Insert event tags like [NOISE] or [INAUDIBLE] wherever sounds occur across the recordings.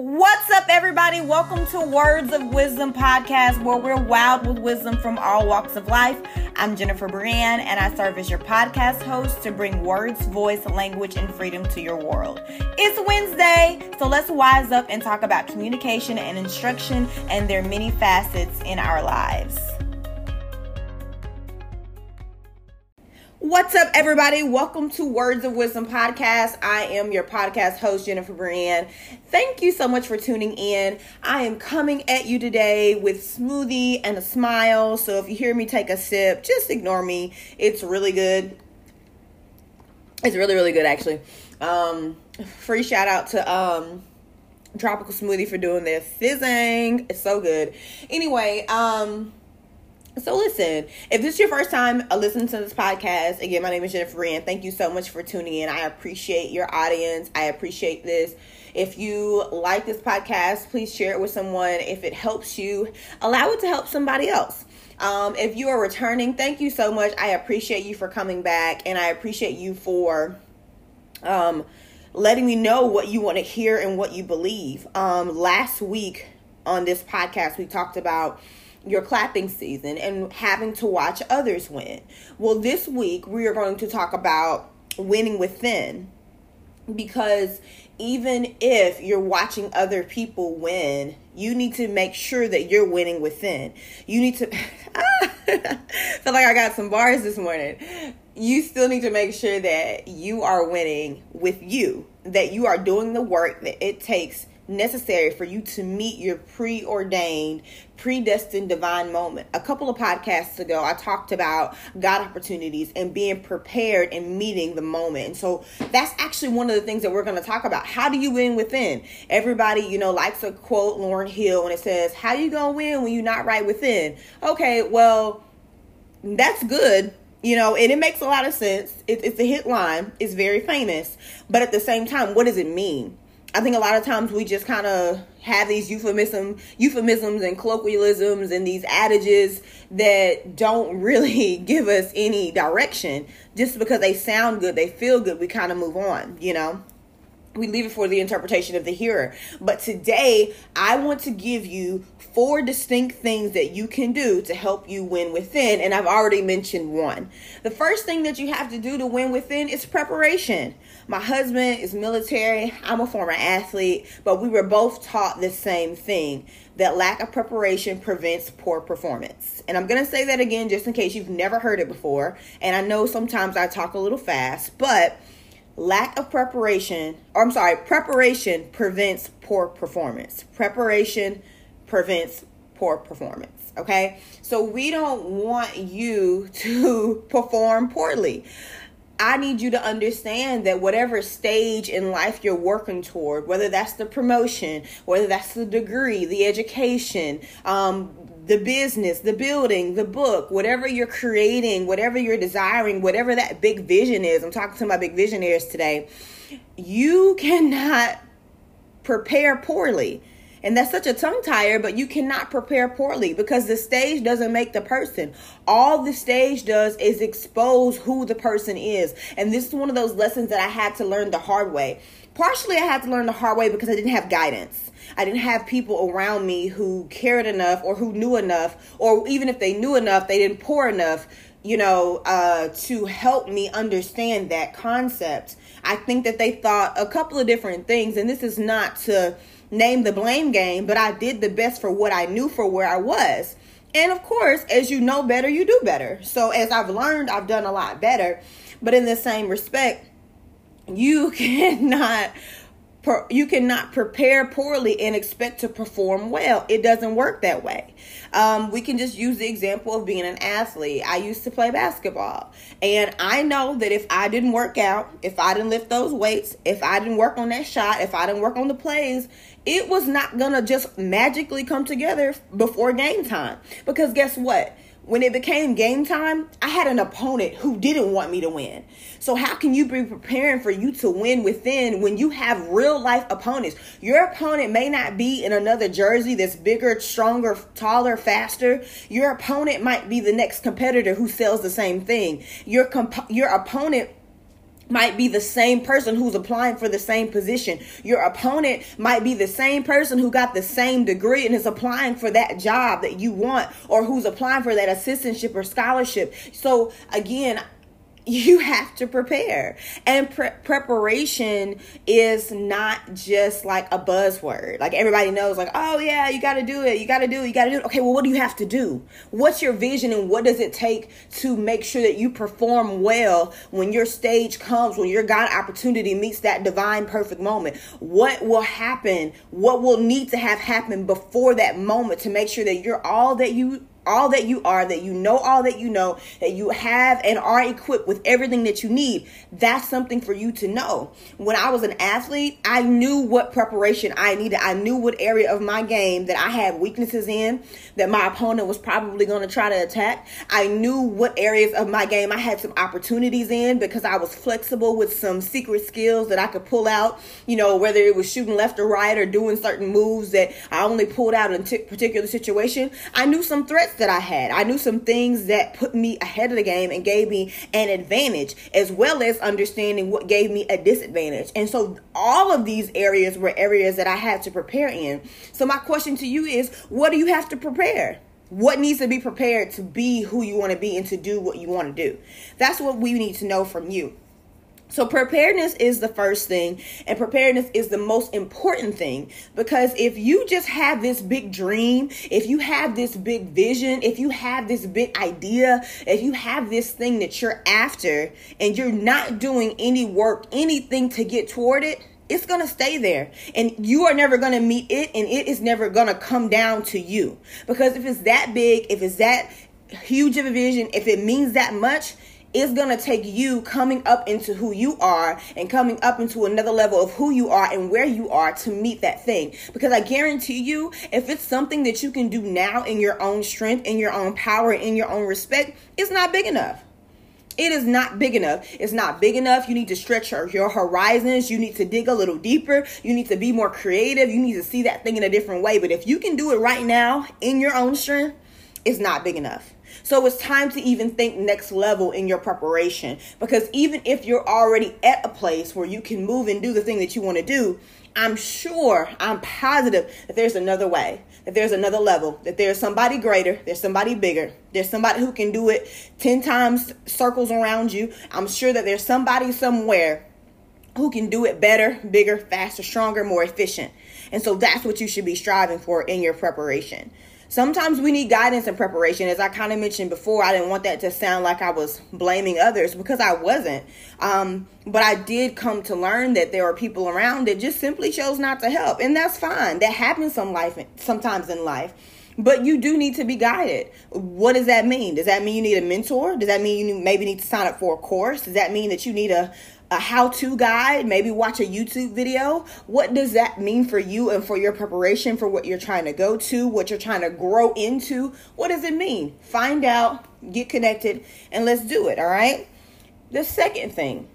What's up, everybody? Welcome to Words of Wisdom podcast, where we're wild with wisdom from all walks of life. I'm Jennifer Brienne, and I serve as your podcast host to bring words, voice, language, and freedom to your world. It's Wednesday, so let's wise up and talk about communication and instruction and their many facets in our lives. What's up, everybody? Welcome to Words of Wisdom podcast. I am your podcast host, Jennifer Brienne. Thank you so much for tuning in. I am coming at you today with smoothie and a smile. So if you hear me take a sip, just ignore me. It's really good. It's really, really good, actually. Um, free shout out to um, Tropical Smoothie for doing this. Fizzing. It's so good. Anyway, um, so listen, if this is your first time uh, listening to this podcast, again, my name is Jennifer and thank you so much for tuning in. I appreciate your audience. I appreciate this. If you like this podcast, please share it with someone. If it helps you, allow it to help somebody else. Um, if you are returning, thank you so much. I appreciate you for coming back, and I appreciate you for um, letting me know what you want to hear and what you believe. Um, last week on this podcast, we talked about your clapping season and having to watch others win. Well, this week we are going to talk about winning within because even if you're watching other people win, you need to make sure that you're winning within. You need to [LAUGHS] feel like I got some bars this morning. You still need to make sure that you are winning with you, that you are doing the work that it takes necessary for you to meet your preordained, predestined divine moment. A couple of podcasts ago, I talked about God opportunities and being prepared and meeting the moment. And so that's actually one of the things that we're going to talk about. How do you win within? Everybody, you know, likes to quote Lauryn Hill and it says, How you going to win when you're not right within? Okay, well, that's good you know, and it makes a lot of sense. It, it's a hit line. It's very famous. But at the same time, what does it mean? I think a lot of times we just kind of have these euphemism, euphemisms and colloquialisms and these adages that don't really [LAUGHS] give us any direction. Just because they sound good, they feel good, we kind of move on, you know? we leave it for the interpretation of the hearer. But today, I want to give you four distinct things that you can do to help you win within. And I've already mentioned one. The first thing that you have to do to win within is preparation. My husband is military, I'm a former athlete, but we were both taught the same thing that lack of preparation prevents poor performance. And I'm going to say that again just in case you've never heard it before. And I know sometimes I talk a little fast, but lack of preparation, or I'm sorry, preparation prevents poor performance. Preparation prevents poor performance. Okay. So we don't want you [LAUGHS] to perform poorly. I need you to understand that whatever stage in life you're working toward, whether that's the promotion, whether that's the degree, the education, um, the business, the building, the book, whatever you're creating, whatever you're desiring, whatever that big vision is. I'm talking to my big visionaries today. You cannot prepare poorly. And that's such a tongue tire, but you cannot prepare poorly because the stage doesn't make the person. All the stage does is expose who the person is. And this is one of those lessons that I had to learn the hard way. Partially, I had to learn the hard way because I didn't have guidance. I didn't have people around me who cared enough or who knew enough, or even if they knew enough, they didn't pour enough, you know, uh, to help me understand that concept. I think that they thought a couple of different things, and this is not to name the blame game, but I did the best for what I knew for where I was. And of course, as you know better, you do better. So as I've learned, I've done a lot better. But in the same respect, you [LAUGHS] cannot you cannot prepare poorly and expect to perform well. It doesn't work that way. Um, we can just use the example of being an athlete. I used to play basketball, and I know that if I didn't work out, if I didn't lift those weights, if I didn't work on that shot, if I didn't work on the plays, it was not gonna just magically come together before game time. Because guess what? when it became game time, I had an opponent who didn't want me to win. So how can you be preparing for you to win within when you have real life opponents? Your opponent may not be in another jersey that's bigger, stronger, taller, faster. Your opponent might be the next competitor who sells the same thing. Your comp- your opponent might be the same person who's applying for the same position. Your opponent might be the same person who got the same degree and is applying for that job that you want or who's applying for that assistantship or scholarship. So again, you have to prepare. And pre- preparation is not just like a buzzword. Like everybody knows, like, oh yeah, you got to do it. You got to do it. You got to do it. Okay, well, what do you have to do? What's your vision and what does it take to make sure that you perform well when your stage comes, when your God opportunity meets that divine perfect moment? What will happen? What will need to have happened before that moment to make sure that you're all that you all that you are, that you know all that you know, that you have and are equipped with everything that you need. That's something for you to know. When I was an athlete, I knew what preparation I needed. I knew what area of my game that I had weaknesses in, that my opponent was probably going to try to attack. I knew what areas of my game I had some opportunities in because I was flexible with some secret skills that I could pull out, you know, whether it was shooting left or right or doing certain moves that I only pulled out in a particular situation. I knew some threats that I had. I knew some things that put me ahead of the game and gave me an advantage, as well as understanding what gave me a disadvantage. And so all of these areas were areas that I had to prepare in. So my question to you is, what do you have to prepare? What needs to be prepared to be who you want to be and to do what you want to do? That's what we need to know from you. So, preparedness is the first thing, and preparedness is the most important thing because if you just have this big dream, if you have this big vision, if you have this big idea, if you have this thing that you're after, and you're not doing any work, anything to get toward it, it's going to stay there. And you are never going to meet it, and it is never going to come down to you. Because if it's that big, if it's that huge of a vision, if it means that much, it's going to take you coming up into who you are and coming up into another level of who you are and where you are to meet that thing. Because I guarantee you, if it's something that you can do now in your own strength, in your own power, in your own respect, it's not big enough. It is not big enough. It's not big enough. You need to stretch your, your horizons. You need to dig a little deeper. You need to be more creative. You need to see that thing in a different way. But if you can do it right now in your own strength, it's not big enough. So it's time to even think next level in your preparation because even if you're already at a place where you can move and do the thing that you want to do, I'm sure, I'm positive that there's another way, that there's another level, that there's somebody greater, there's somebody bigger, there's somebody who can do it 10 times circles around you. I'm sure that there's somebody somewhere who can do it better, bigger, faster, stronger, more efficient. And so that's what you should be striving for in your preparation. Sometimes we need guidance and preparation. As I kind of mentioned before, I didn't want that to sound like I was blaming others because I wasn't. Um, but I did come to learn that there are people around that just simply chose not to help, and that's fine. That happens some life sometimes in life. But you do need to be guided. What does that mean? Does that mean you need a mentor? Does that mean you maybe need to sign up for a course? Does that mean that you need a a how to guide, maybe watch a YouTube video. What does that mean for you and for your preparation for what you're trying to go to, what you're trying to grow into? What does it mean? Find out, get connected, and let's do it, all right? The second thing,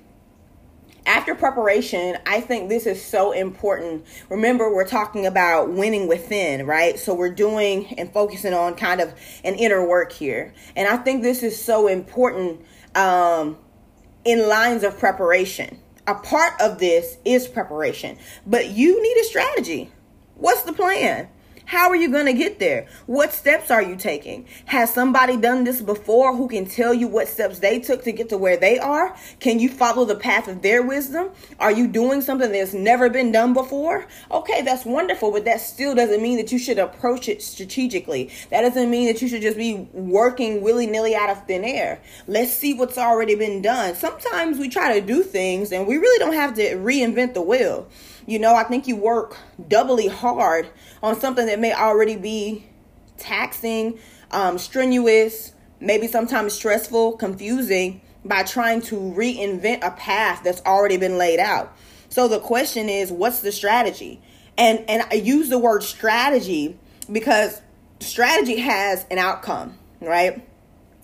after preparation, I think this is so important. Remember, we're talking about winning within, right? So we're doing and focusing on kind of an inner work here. And I think this is so important um, in lines of preparation. A part of this is preparation, but you need a strategy. What's the plan? How are you going to get there? What steps are you taking? Has somebody done this before who can tell you what steps they took to get to where they are? Can you follow the path of their wisdom? Are you doing something that's never been done before? Okay, that's wonderful, but that still doesn't mean that you should approach it strategically. That doesn't mean that you should just be working willy nilly out of thin air. Let's see what's already been done. Sometimes we try to do things and we really don't have to reinvent the wheel. You know, I think you work doubly hard on something that may already be taxing, um, strenuous, maybe sometimes stressful, confusing by trying to reinvent a path that's already been laid out. So the question is, what's the strategy? And and I use the word strategy because strategy has an outcome, right?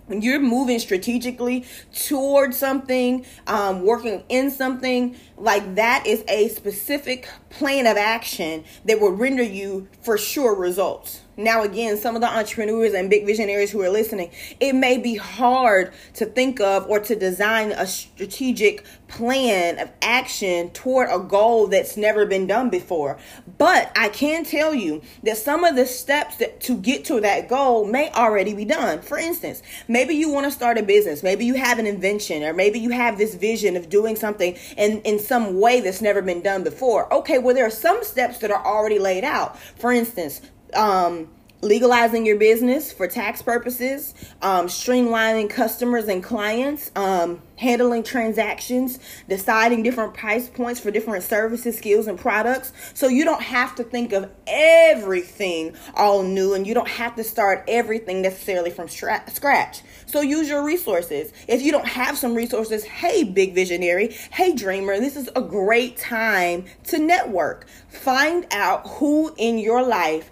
When you're moving strategically towards something, um, working in something, like that is a specific plan of action that will render you for sure results Now, again, some of the entrepreneurs and big visionaries who are listening, it may be hard to think of or to design a strategic plan of action toward a goal that's never been done before. But I can tell you that some of the steps that to get to that goal may already be done. For instance, maybe you want to start a business, maybe you have an invention, or maybe you have this vision of doing something in, in some way that's never been done before. Okay, well, there are some steps that are already laid out. For instance, um, legalizing your business for tax purposes, um, streamlining customers and clients, um, handling transactions, deciding different price points for different services, skills, and products. So you don't have to think of everything all new and you don't have to start everything necessarily from stra- scratch. So use your resources. If you don't have some resources, hey, big visionary, hey, dreamer, this is a great time to network. Find out who in your life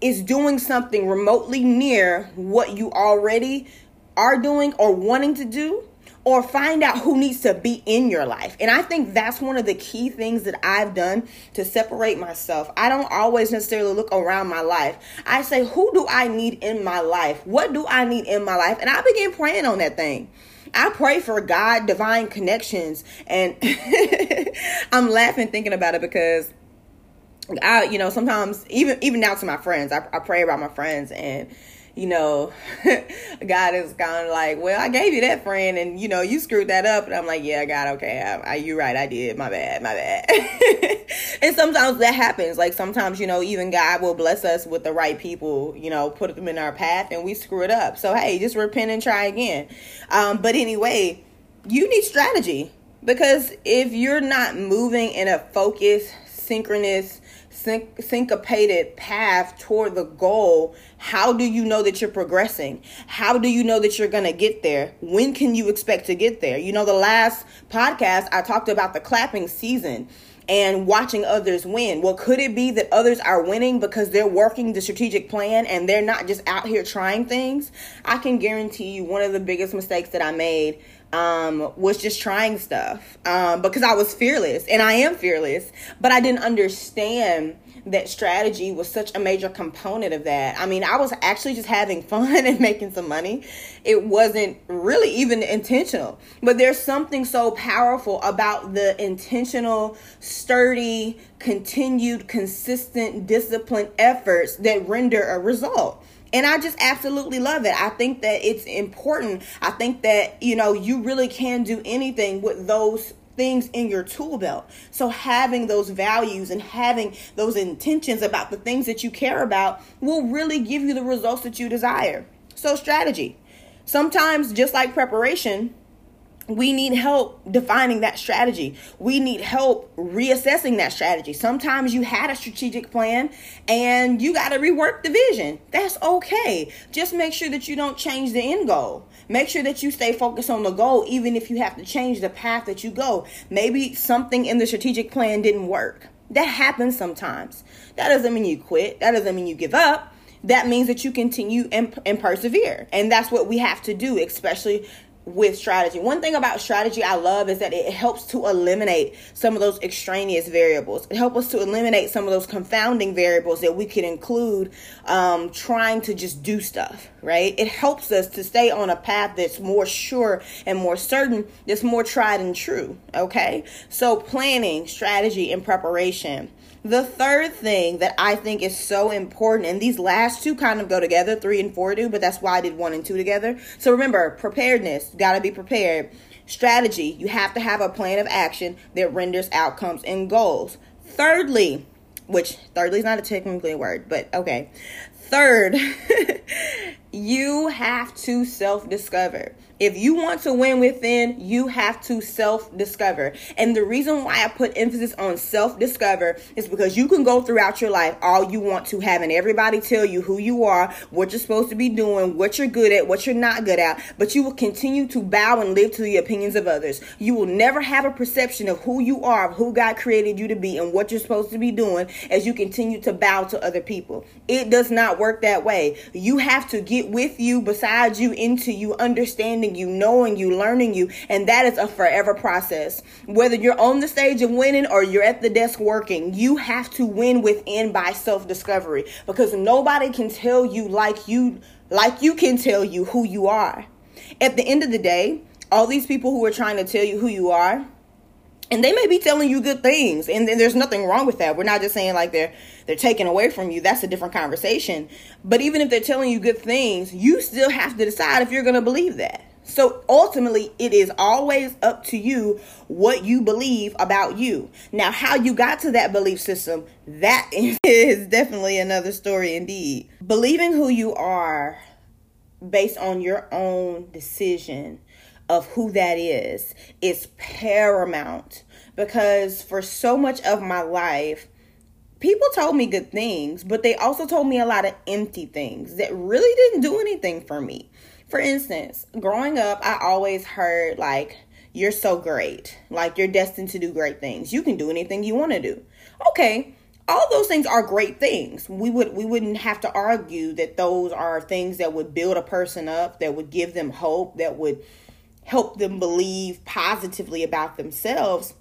is doing something remotely near what you already are doing or wanting to do or find out who needs to be in your life. And I think that's one of the key things that I've done to separate myself. I don't always necessarily look around my life. I say, who do I need in my life? What do I need in my life? And I begin praying on that thing. I pray for God divine connections and [LAUGHS] I'm laughing thinking about it because I, you know, sometimes even even now to my friends, I, I pray about my friends, and you know, [LAUGHS] God is kind of like, well, I gave you that friend, and you know, you screwed that up, and I'm like, yeah, God, okay, I, I, you're right, I did, my bad, my bad. [LAUGHS] and sometimes that happens. Like sometimes, you know, even God will bless us with the right people, you know, put them in our path, and we screw it up. So hey, just repent and try again. Um, but anyway, you need strategy because if you're not moving in a focused, synchronous sync- syncopated path toward the goal, how do you know that you're progressing? How do you know that you're going to get there? When can you expect to get there? You know, the last podcast I talked about the clapping season and watching others win. Well, could it be that others are winning because they're working the strategic plan and they're not just out here trying things? I can guarantee you one of the biggest mistakes that I made um, was just trying stuff um, because I was fearless and I am fearless, but I didn't understand that strategy was such a major component of that. I mean, I was actually just having [LAUGHS] fun and making some money. It wasn't really even intentional, but there's something so powerful about the intentional, sturdy, continued, consistent, disciplined efforts that render a result. And I just absolutely love it. I think that it's important. I think that, you know, you really can do anything with those things in your tool belt. So having those values and having those intentions about the things that you care about will really give you the results that you desire. So strategy. Sometimes just like preparation, we need help defining that strategy. We need help reassessing that strategy. Sometimes you had a strategic plan and you got to rework the vision. That's okay. Just make sure that you don't change the end goal. Make sure that you stay focused on the goal, even if you have to change the path that you go. Maybe something in the strategic plan didn't work. That happens sometimes. That doesn't mean you quit, that doesn't mean you give up that means that you continue and, and persevere. And that's what we have to do, especially with strategy. One thing about strategy I love is that it helps to eliminate some of those extraneous variables. It helps us to eliminate some of those confounding variables that we could include um, trying to just do stuff, right? It helps us to stay on a path that's more sure and more certain, that's more tried and true, okay? So, planning, strategy, and preparation the third thing that I think is so important, and these last two kind of go together, three and four do, but that's why I did one and two together. So remember, preparedness, gotta be prepared. Strategy, you have to have a plan of action that renders outcomes and goals. Thirdly, which thirdly is not a technically word, but okay. Third, [LAUGHS] you have to self discover. If you want to win within, you have to self discover. And the reason why I put emphasis on self discover is because you can go throughout your life all you want to, having everybody tell you who you are, what you're supposed to be doing, what you're good at, what you're not good at, but you will continue to bow and live to the opinions of others. You will never have a perception of who you are, of who God created you to be, and what you're supposed to be doing as you continue to bow to other people. It does not work that way. You have to get with you, beside you, into you, understanding you, knowing you, learning you. And that is a forever process. Whether you're on the stage of winning or you're at the desk working, you have to win within by self discovery because nobody can tell you like you like you can tell you who you are. At the end of the day, all these people who are trying to tell you who you are, and they may be telling you good things and there's nothing wrong with that we're not just saying like they're they're taking away from you that's a different conversation but even if they're telling you good things you still have to decide if you're going to believe that so ultimately it is always up to you what you believe about you. Now how you got to that belief system that [LAUGHS] is definitely another story indeed. Believing who you are based on your own decision of who that is is paramount. Because for so much of my life people told me good things but they also told me a lot of empty things that really didn't do anything for me for instance growing up i always heard like you're so great like you're destined to do great things you can do anything you want to do okay all those things are great things. We would we wouldn't have to argue that those are things that would build a person up, that would give them hope, that would help them believe positively about themselves,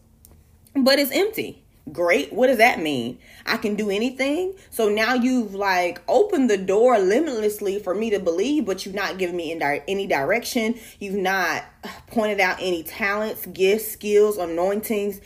but it's empty. Great. What does that mean? I can do anything. So now you've like opened the door limitlessly for me to believe, but you've not given me any direction. You've not pointed out any talents, gifts, skills, anointings,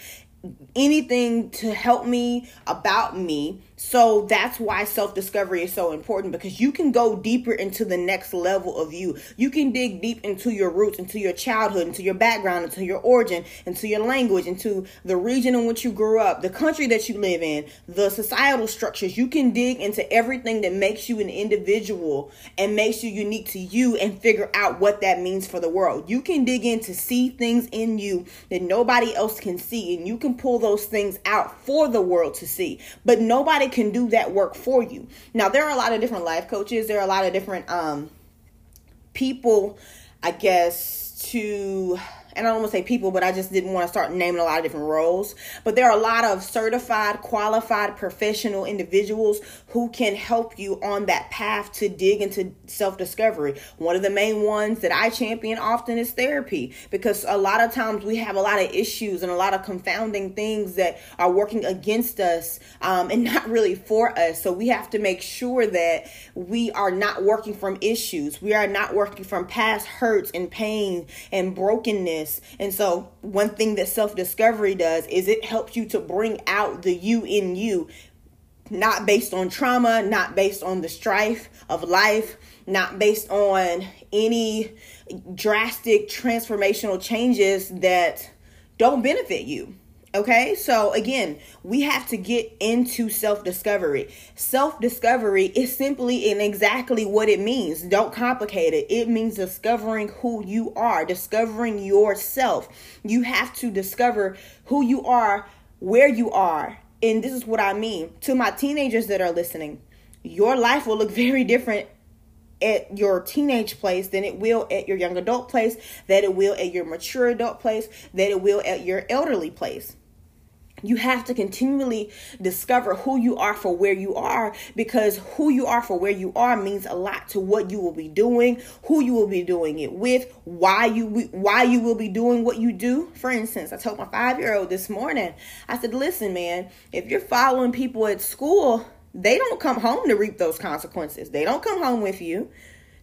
anything to help me about me so that's why self discovery is so important because you can go deeper into the next level of you. You can dig deep into your roots, into your childhood, into your background, into your origin, into your language, into the region in which you grew up, the country that you live in, the societal structures. You can dig into everything that makes you an individual and makes you unique to you and figure out what that means for the world. You can dig in to see things in you that nobody else can see, and you can pull those things out for the world to see. But nobody can do that work for you. Now, there are a lot of different life coaches, there are a lot of different um, people, I guess, to and I don't want to say people, but I just didn't want to start naming a lot of different roles. But there are a lot of certified, qualified, professional individuals who can help you on that path to dig into self discovery. One of the main ones that I champion often is therapy because a lot of times we have a lot of issues and a lot of confounding things that are working against us um, and [LAUGHS] not really for us. So we have to make sure that we are not working from issues, we are not working from past hurts and pain and brokenness and so, one thing that self discovery does is it helps you to bring out the you in you, not based on trauma, not based on the strife of life, not based on any drastic transformational changes that don't benefit you. Okay, so again, we have to get into self discovery. Self discovery is simply and exactly what it means. Don't complicate it. It means discovering who you are, discovering yourself. You have to discover who you are, where you are. And this is what I mean to my teenagers that are listening. Your life will look [LAUGHS] very different at your teenage place than it will at your young adult place, that it will at your mature adult place, that it will at your elderly place. You have to continually discover who you are for where you are because who you are for where you are means a lot to what you will be doing, who you will be doing it with, why you why you will be doing what you do. For instance, I told my 5-year-old this morning. I said, "Listen, man, if you're following people at school, they don't come home to reap those consequences. They don't come home with you.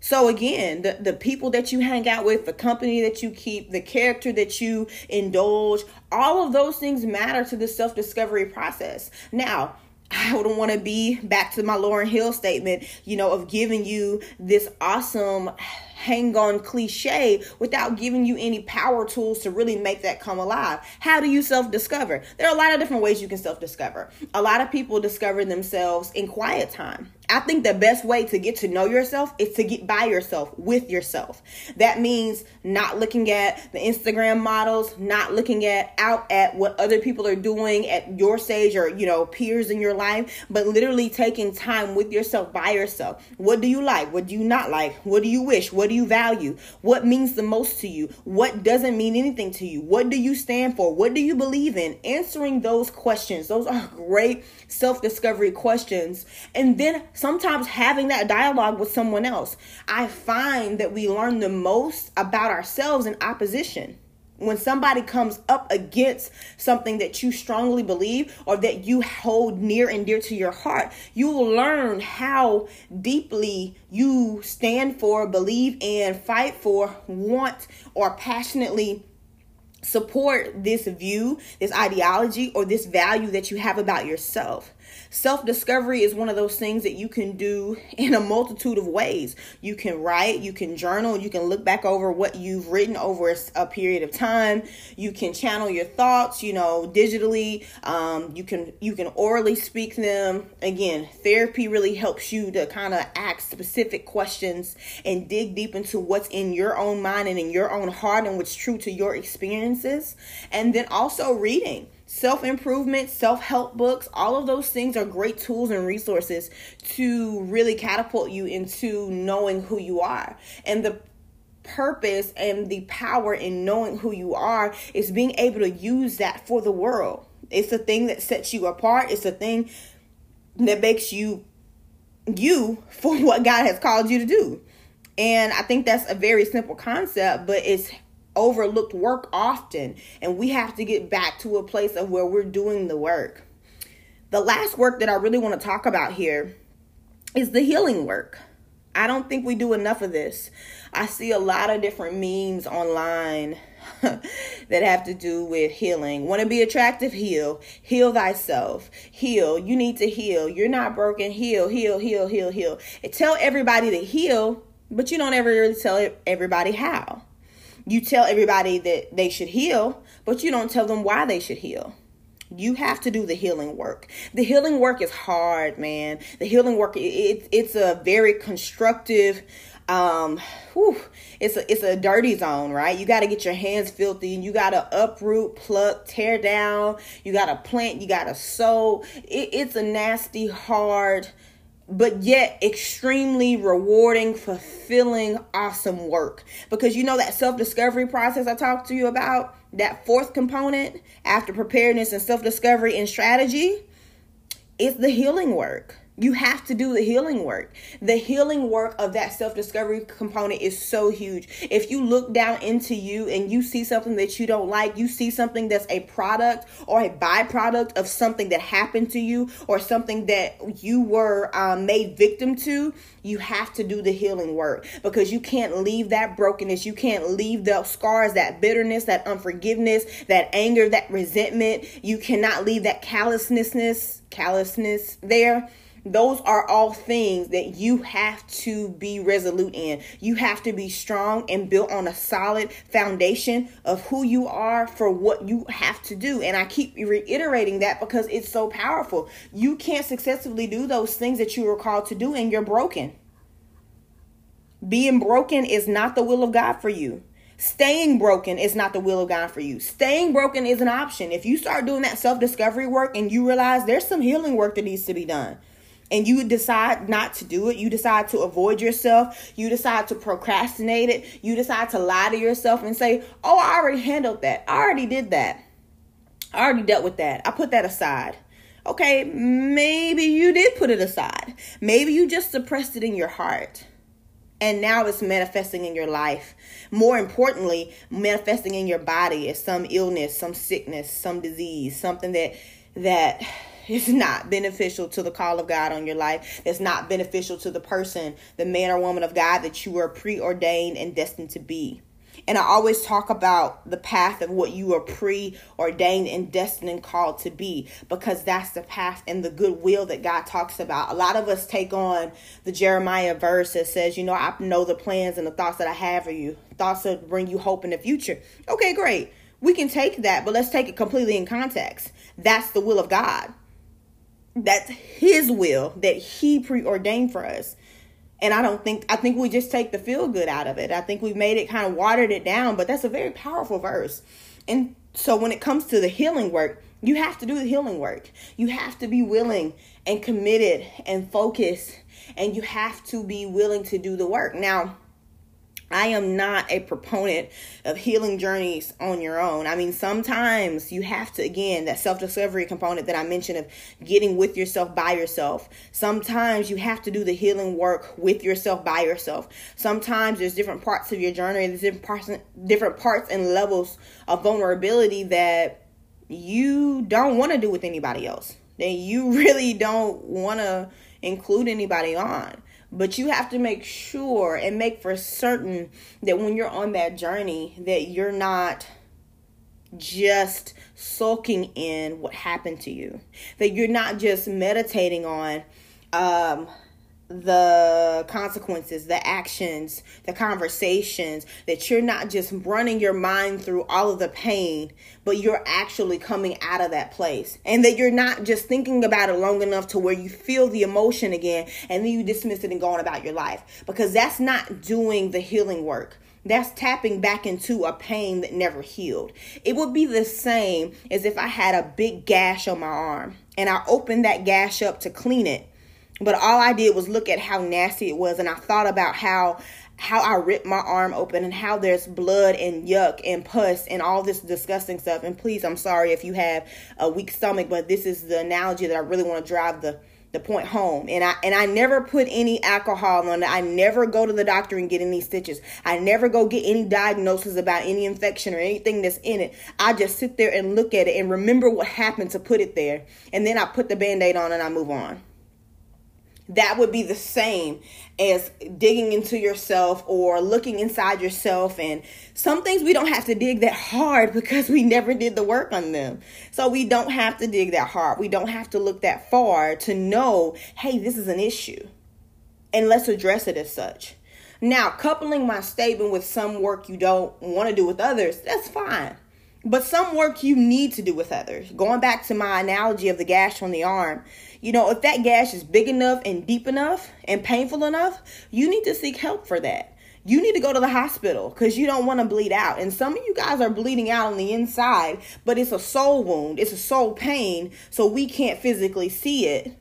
So again, the, the people that you hang out with, the company that you keep, the character that you indulge, all of those things matter to the self-discovery process. Now, I wouldn't want to be back to my Lauryn Hill statement, you know, of giving you this awesome hang on cliche without giving you any power tools to really make that come alive. How do you self discover? There are a lot of different ways you can self discover. A lot of people discover themselves in quiet time. I think the best way to get to know yourself is to get by yourself with yourself. That means not looking at the Instagram models, not looking at out at what other people are doing at your stage or, you know, peers in your life, but literally taking time with yourself by yourself. What do you like? What do you not like? What do you wish? What do you value? What means the most to you? What doesn't mean anything to you? What do you stand for? What do you believe in? Answering those questions, those are great self discovery questions. And then sometimes having that dialogue with someone else. I find that we learn the most about ourselves in opposition when somebody comes up against something that you strongly believe or that you hold near and dear to your heart, you will learn how deeply you stand for, believe and fight for, want, or passionately support this view, this ideology, or this value that you have about yourself. Self discovery is one of those things that you can do in a multitude of ways. You can write, you can journal, you can look back over what you've written over a period of time. You can channel your thoughts, you know, digitally. Um, you can you can orally speak them. Again, therapy really helps you to kind of ask specific questions and dig deep into what's in your own mind and in your own heart and what's true to your experiences. And then also reading self improvement, self help books, all of those things are great tools and resources to really catapult you into knowing who you are. And the purpose and the power in knowing who you are is being able to use that for the world. It's a thing that sets you apart, it's a thing that makes you you for [LAUGHS] what God has called you to do. And I think that's a very simple concept, but it's overlooked work often, and we have to get back to a place of where we're doing the work. The last work that I really want to talk about here is the healing work. I don't think we do enough of this. I see a lot of different memes online [LAUGHS] that have to do with healing. Want to be attractive? Heal. Heal thyself. Heal. You need to heal. You're not broken. Heal, heal, heal, heal, heal. tell everybody to heal, but you don't ever really tell everybody how. You tell everybody that they should heal, but you don't tell them why they should heal. You have to do the healing work. The healing work is hard, man. The healing work it, it's a very constructive um whew, it's a it's a dirty zone right you got to get your hands filthy and you got to uproot pluck tear down you got to plant you got to sow it, it's a nasty hard but yet extremely rewarding, fulfilling, awesome work. Because you know that self discovery process I talked to you about, that fourth component after preparedness and self discovery and strategy, is the healing work. You have to do the healing work. The healing work of that self discovery component is so huge. If you look down into you and you see something that you don't like, you see something that's a product or a byproduct of something that happened to you or something that you were um, made victim to, you have to do the healing work because you can't leave that brokenness. You can't leave the scars, that bitterness, that unforgiveness, that anger, that resentment. You cannot leave that callousness, callousness there those are all things that you have to be resolute in. You have to be strong and built on a solid foundation of who you are for what you have to do. And I keep reiterating that because it's so powerful. You can't successfully do those things that you were called to do, and you're broken. Being broken is not the will of God for you. Staying broken is not the will of God for you. Staying broken is an option. If you start doing that self discovery work and you realize there's some healing work that needs to be done, and you decide not to do it, you decide to avoid yourself, you decide to procrastinate it, you decide to lie to yourself and say, Oh, I already handled that. I already did that. I already dealt with that. I put that aside. Okay, maybe you did put it aside. Maybe you just suppressed it in your heart. And now it's manifesting in your life. More importantly, manifesting in your body as some illness, some sickness, some disease, something that that is not beneficial to the call of God on your life. It's not beneficial to the person, the man or woman of God that you are preordained and destined to be. And I always talk about the path of what you are preordained and destined and called to be because that's the path and the goodwill that God talks about. A lot of us take on the Jeremiah verse that says, You know, I know the plans and the thoughts that I have for you, thoughts that bring you hope in the future. Okay, great. We can take that, but let's take it completely in context. That's the will of God. That's his will that he preordained for us. And I don't think I think we just take the feel good out of it. I think we've made it kind of watered it down, but that's a very powerful verse. And so when it comes to the healing work, you have to do the healing work. You have to be willing and committed and focused and you have to be willing to do the work. Now, I am not a proponent of healing journeys on your own. I mean, sometimes you have to, again, that self discovery component that I mentioned of getting with yourself by yourself. Sometimes you have to do the healing work with yourself by yourself. Sometimes there's different parts of your journey, there's different parts, different parts and levels of vulnerability that you don't want to do with anybody else, that you [LAUGHS] really don't want to include anybody on. But you have to make sure and make for certain that when you're on that journey that you're not just soaking in what happened to you. That you're not just meditating on um the consequences, the actions, the conversations, that you're not just running your mind through all of the pain, but you're actually coming out of that place. And that you're not just thinking about it long enough to where you feel the emotion again and then you dismiss it and go on about your life. Because that's not doing the healing work. That's tapping back into a pain that never healed. It would be the same as if I had a big gash on my arm and I opened that gash up to clean it but all I did was look at how nasty it was, and I thought about how how I ripped my arm open and how there's blood and yuck and pus and all this disgusting stuff. And please, I'm sorry if you have a weak stomach, but this is the analogy that I really want to drive the the point home. And I and I never put any alcohol on it. I never go to the doctor and get any stitches. I never go get any diagnosis about any infection or anything that's in it. I just sit there and look at it and remember what happened to put it there. And then I put the band-aid on and I move on that would be the same as digging into yourself or looking inside yourself. And some things we don't have to dig that hard [LAUGHS] because we never did the work on them. So we don't have to dig that hard. We don't have to look that far to know, hey, this is an issue. And let's address it as such. Now, coupling my statement with some work you don't want to do with others, that's fine. But some work you need to do with others. Going back to my analogy of the gash on the arm, you know, if that gash is big enough and deep enough and painful enough, you need to seek help for that. You need to go to the hospital because you don't want to bleed out. And some of you guys are bleeding out on the inside, but it's a soul wound, it's a soul pain, so we can't physically see it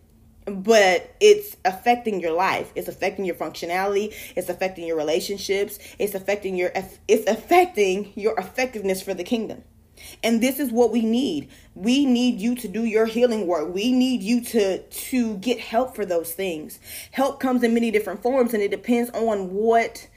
but it's affecting your life it's affecting your functionality it's affecting your relationships it's affecting your it's affecting your effectiveness for the kingdom and this is what we need. We need you to do your healing work. We need you to to get help for those things. Help comes in many different forms and it depends on what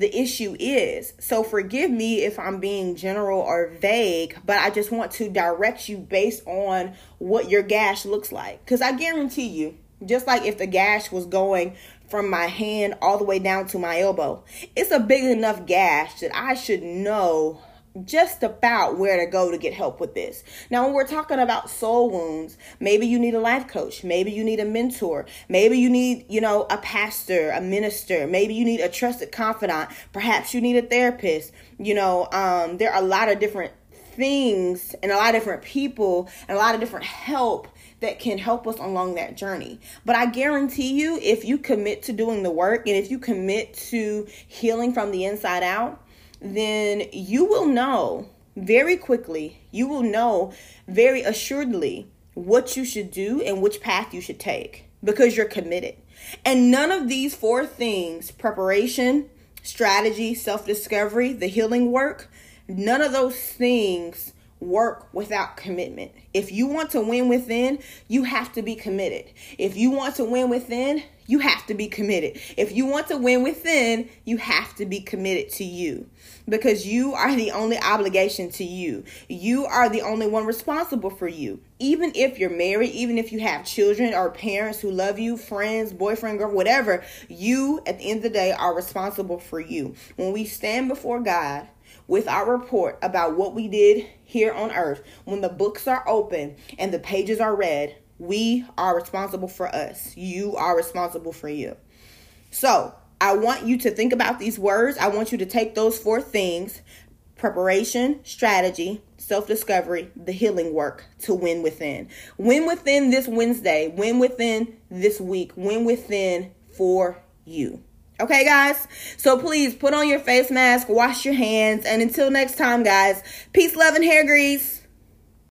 the issue is. So forgive me if I'm being general or vague, but I just want to direct you based on what your gash looks like. Cuz I guarantee you, just like if the gash was going from my hand all the way down to my elbow, it's a big enough gash that I should know just about where to go to get help with this. Now, when we're talking about soul wounds, maybe you need a life coach, maybe you need a mentor, maybe you need, you know, a pastor, a minister, maybe you need a trusted confidant, perhaps you need a therapist. You know, um, there are a lot of different things and a lot of different people and a lot of different help that can help us along that journey. But I guarantee you, if you commit to doing the work and if you commit to healing from the inside out, then you will know very quickly, you will know very assuredly what you should do and which path you should take because you're committed. And none of these four things preparation, strategy, self discovery, the healing work none of those things work without commitment. If you want to win within, you have to be committed. If you want to win within, you have to be committed. If you want to win within, you have to be committed to you because you are the only obligation to you. You are the only one responsible for you. Even if you're married, even if you have children or parents who love you, friends, boyfriend, girl, whatever, you at the end of the day are responsible for you. When we stand before God, with our report about what we did here on earth, when the books are open and the pages are read, we are responsible for us. You are responsible for you. So, I want you to think about these words. I want you to take those four things preparation, strategy, self discovery, the healing work to win within. Win within this Wednesday, win within this week, win within for you. Okay, guys? So please put on your face mask, wash your hands, and until next time, guys, peace, love, and hair grease.